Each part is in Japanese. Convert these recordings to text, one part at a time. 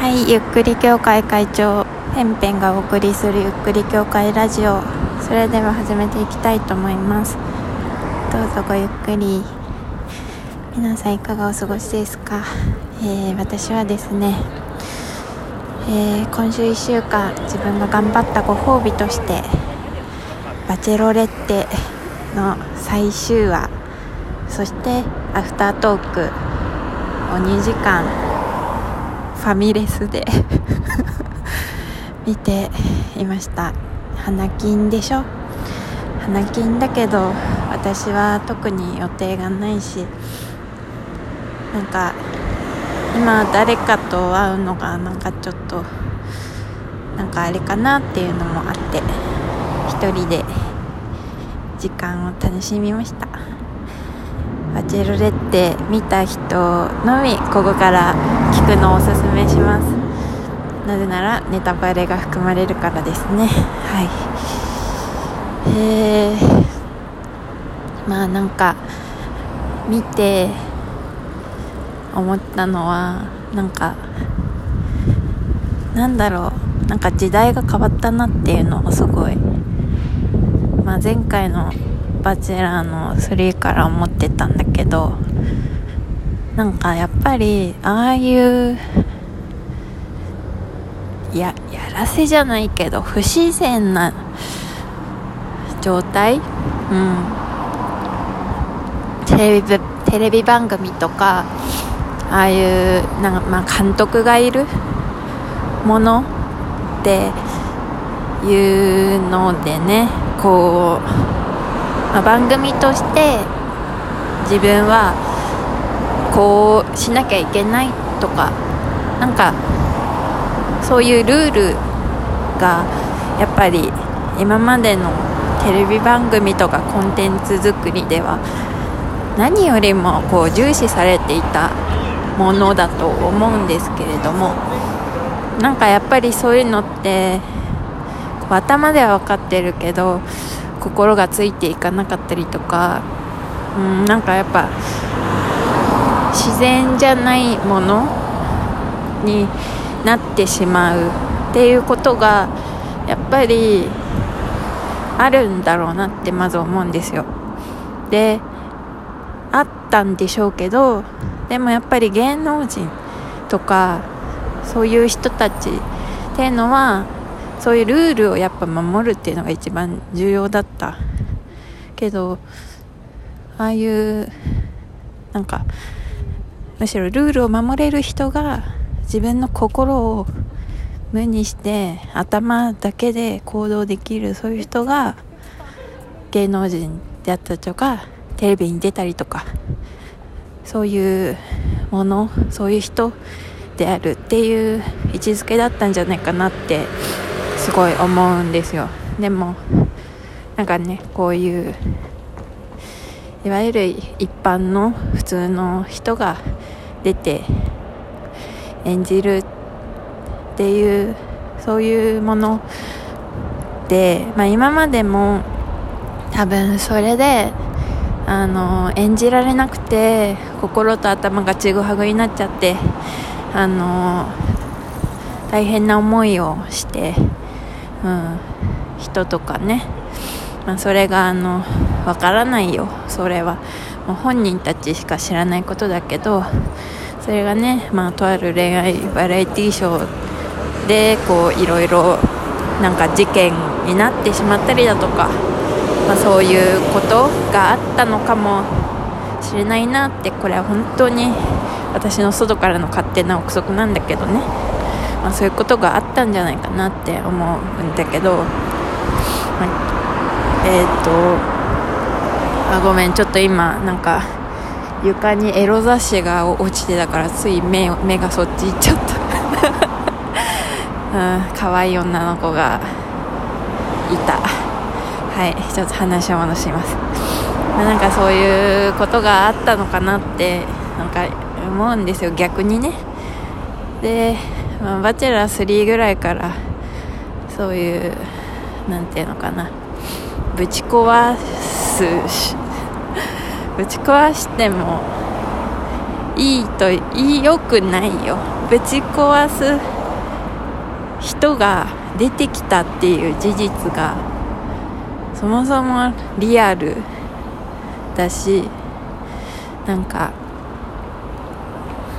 はいゆっくり協会会長ペンペンがお送りするゆっくり協会ラジオ。それでは始めていきたいと思います。どうぞごゆっくり。皆さんいかがお過ごしですか、えー、私はですね、えー、今週1週間自分が頑張ったご褒美としてバチェロレッテの最終話そしてアフタートークを2時間ファミレスで見ていました。花金でしょ？花金だけど私は特に予定がないしなんか今誰かと会うのがなんかちょっとなんかあれかなっていうのもあって一人で時間を楽しみました。バチェロレッテ見た人のみここから聞くのをおすすめします。なぜならネタバレが含まれるからですね。はい。えー、まあなんか見て思ったのはなんかなんだろう。なんか時代が変わったなっていうのをすごい、まあ、前回のバチェラーの3から思ってたんだけどなんかやっぱりああいうややらせじゃないけど不自然な状態？うん。テレビテレビ番組とかああいうなんか、まあ、監督がいるものっていうのでねこう、まあ、番組として自分はこうしなきゃいけないとかなんかそういうルールがやっぱり今までのテレビ番組とかコンテンツ作りでは何よりもこう重視されていたものだと思うんですけれどもなんかやっぱりそういうのって頭では分かってるけど心がついていかなかったりとかうんなんかやっぱ自然じゃないものになってしまうっていうことがやっぱりあるんだろうなってまず思うんですよ。であったんでしょうけどでもやっぱり芸能人とかそういう人たちっていうのはそういうルールをやっぱ守るっていうのが一番重要だった。けどああいうなんかむしろルールを守れる人が自分の心を無にして頭だけで行動できるそういう人が芸能人であったりとかテレビに出たりとかそういうものそういう人であるっていう位置づけだったんじゃないかなってすごい思うんですよ。でもなんかねこういういわゆる一般の普通の人が出て演じるっていうそういうもので、まあ、今までも多分それであの演じられなくて心と頭がちぐはぐになっちゃってあの大変な思いをして、うん、人とかね。まあ、それがあのわからないよ。それは。もう本人たちしか知らないことだけどそれがね、まあ、とある恋愛バラエティーショーでこういろいろなんか事件になってしまったりだとか、まあ、そういうことがあったのかもしれないなってこれは本当に私の外からの勝手な憶測なんだけどね、まあ、そういうことがあったんじゃないかなって思うんだけど、まあえっ、ー、とあごめんちょっと今なんか床にエロ雑誌が落ちてたからつい目目がそっち行っちゃった。うん可愛い女の子がいた。はいちょっと話を戻します、なんかそういうことがあったのかなってなんか思うんですよ逆にね。で、まあ、バチェラー3ぐらいからそういうなんていうのかな。ぶち壊す ぶち壊してもいいといいよくないよ。ぶち壊す人が出てきたっていう事実がそもそもリアルだしなんか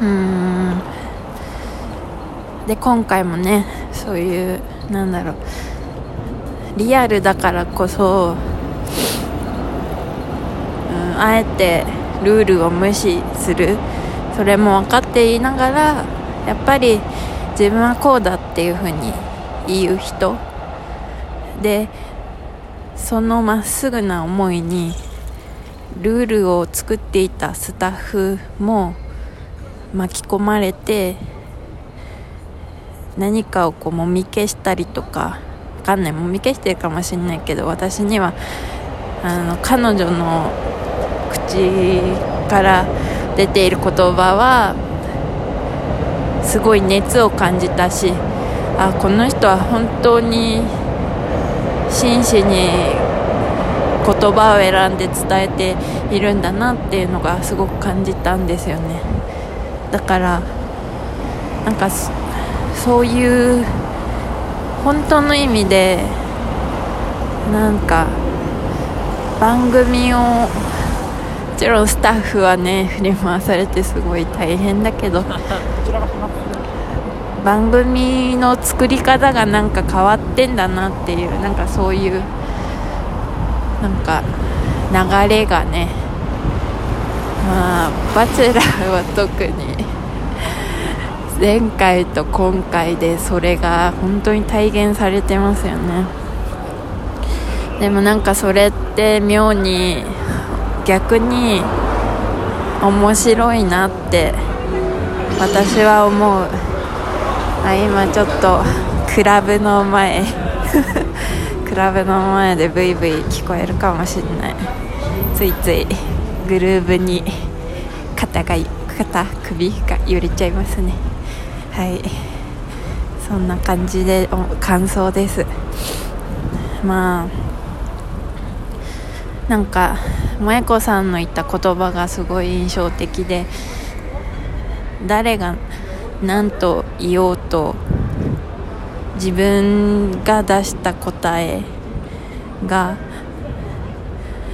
うーんで今回もねそういうなんだろうリアルだからこそ、うん、あえてルールを無視する。それも分かっていながらやっぱり自分はこうだっていうふうに言う人。でそのまっすぐな思いにルールを作っていたスタッフも巻き込まれて何かをこうもみ消したりとかわかんない。もみ消してるかもしれないけど私にはあの彼女の口から出ている言葉はすごい熱を感じたしあこの人は本当に真摯に言葉を選んで伝えているんだなっていうのがすごく感じたんですよね。だからなんかそういう本当の意味でなんか番組をもちろんスタッフはね振り回されてすごい大変だけど。番組の作り方がなんか変わってんだなっていうなんかそういうなんか流れがね。まあ「バチェラー」は特に。前回と今回でそれが本当に体現されてますよね。でもなんかそれって妙に逆に面白いなって私は思う。あ今ちょっとクラブの前 クラブの前でブイブイ聞こえるかもしれない。ついついグルーブに肩が肩首が揺れちゃいますね。はい。そんな感じで感想です。まあなんか萌子さんの言った言葉がすごい印象的で誰が何と言おうと自分が出した答えが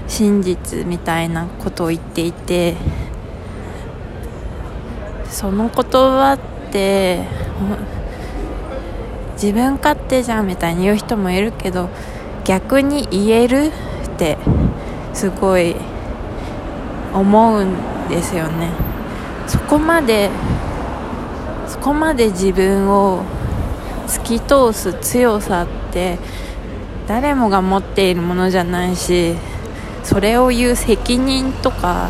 真実みたいなことを言っていてその言葉って自分勝手じゃんみたいに言う人もいるけど逆に言えるってすごい思うんですよね。そこまでそこまで自分を突き通す強さって誰もが持っているものじゃないしそれを言う責任とか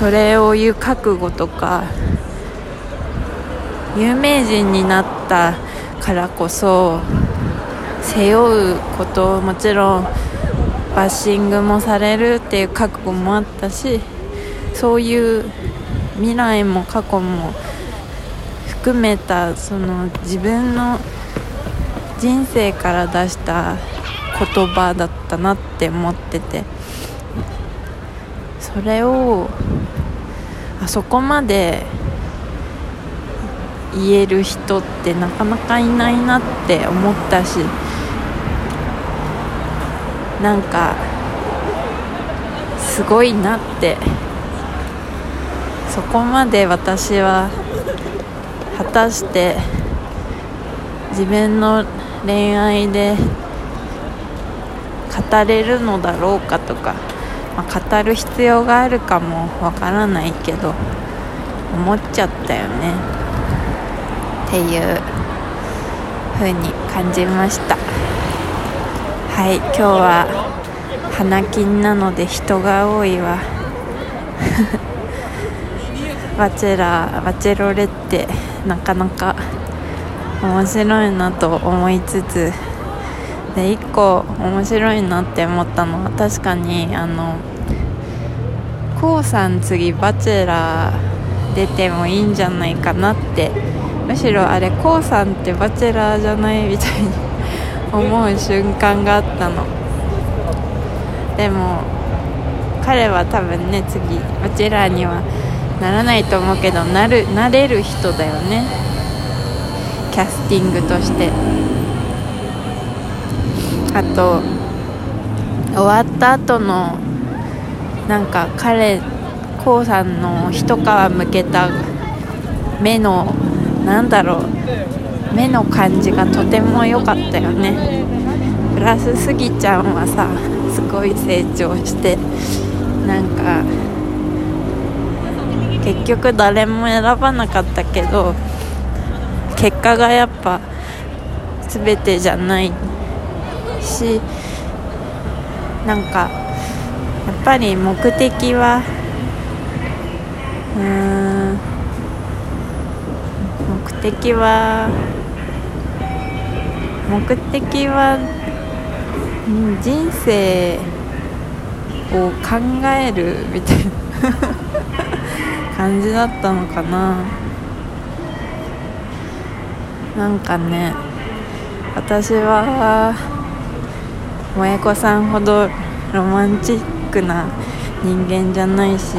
それを言う覚悟とか有名人になったからこそ背負うこともちろんバッシングもされるっていう覚悟もあったしそういう未来も過去も含めたその自分の人生から出した言葉だったなって思ってて。それをあそこまで言える人ってなかなかいないなって思ったしなんかすごいなって。そこまで私は果たして自分の恋愛で語れるのだろうかとか、まあ、語る必要があるかもわからないけど思っちゃったよね。っていう風に感じました。はい今日は花金なので人が多いわ。バチェラーバチェロレッテなかなか面白いなと思いつつで1個面白いなって思ったのは確かにあの k o さん次バチェラー出てもいいんじゃないかなって。むしろあれ k o さんってバチェラーじゃないみたいに思う瞬間があったの。でも彼は多分ね次バチェラーにはならないと思うけどなるなれる人だよね。キャスティングとして。あと終わった後のなんか彼 k o さんの一皮むけた目のなんだろう目の感じがとても良かったよね。プラススギちゃんはさすごい成長してなんか結局誰も選ばなかったけど結果がやっぱ全てじゃない。しなんかやっぱり目的はうーん目的は目的は人生を考えるみたいな感じだったのかな。なんかね私は萌子さんほどロマンチックな人間じゃないし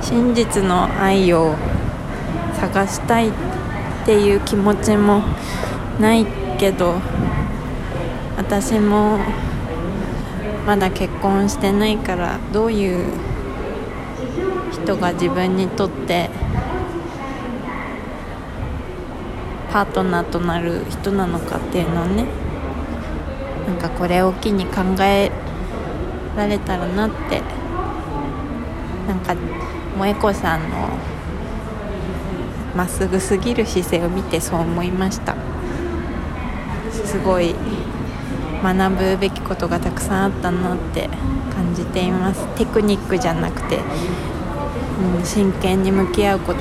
真実の愛を探したいっていう気持ちもないけど私もまだ結婚してないからどういう人が自分にとってパートナーとなる人なのかっていうのをねかこれを機に考えられたらなって。なんか萌子さんのまっすぐすぎる姿勢を見てそう思いました。すごい学ぶべきことがたくさんあったなって感じています。テクニックじゃなくて、うん、真剣に向き合うこと。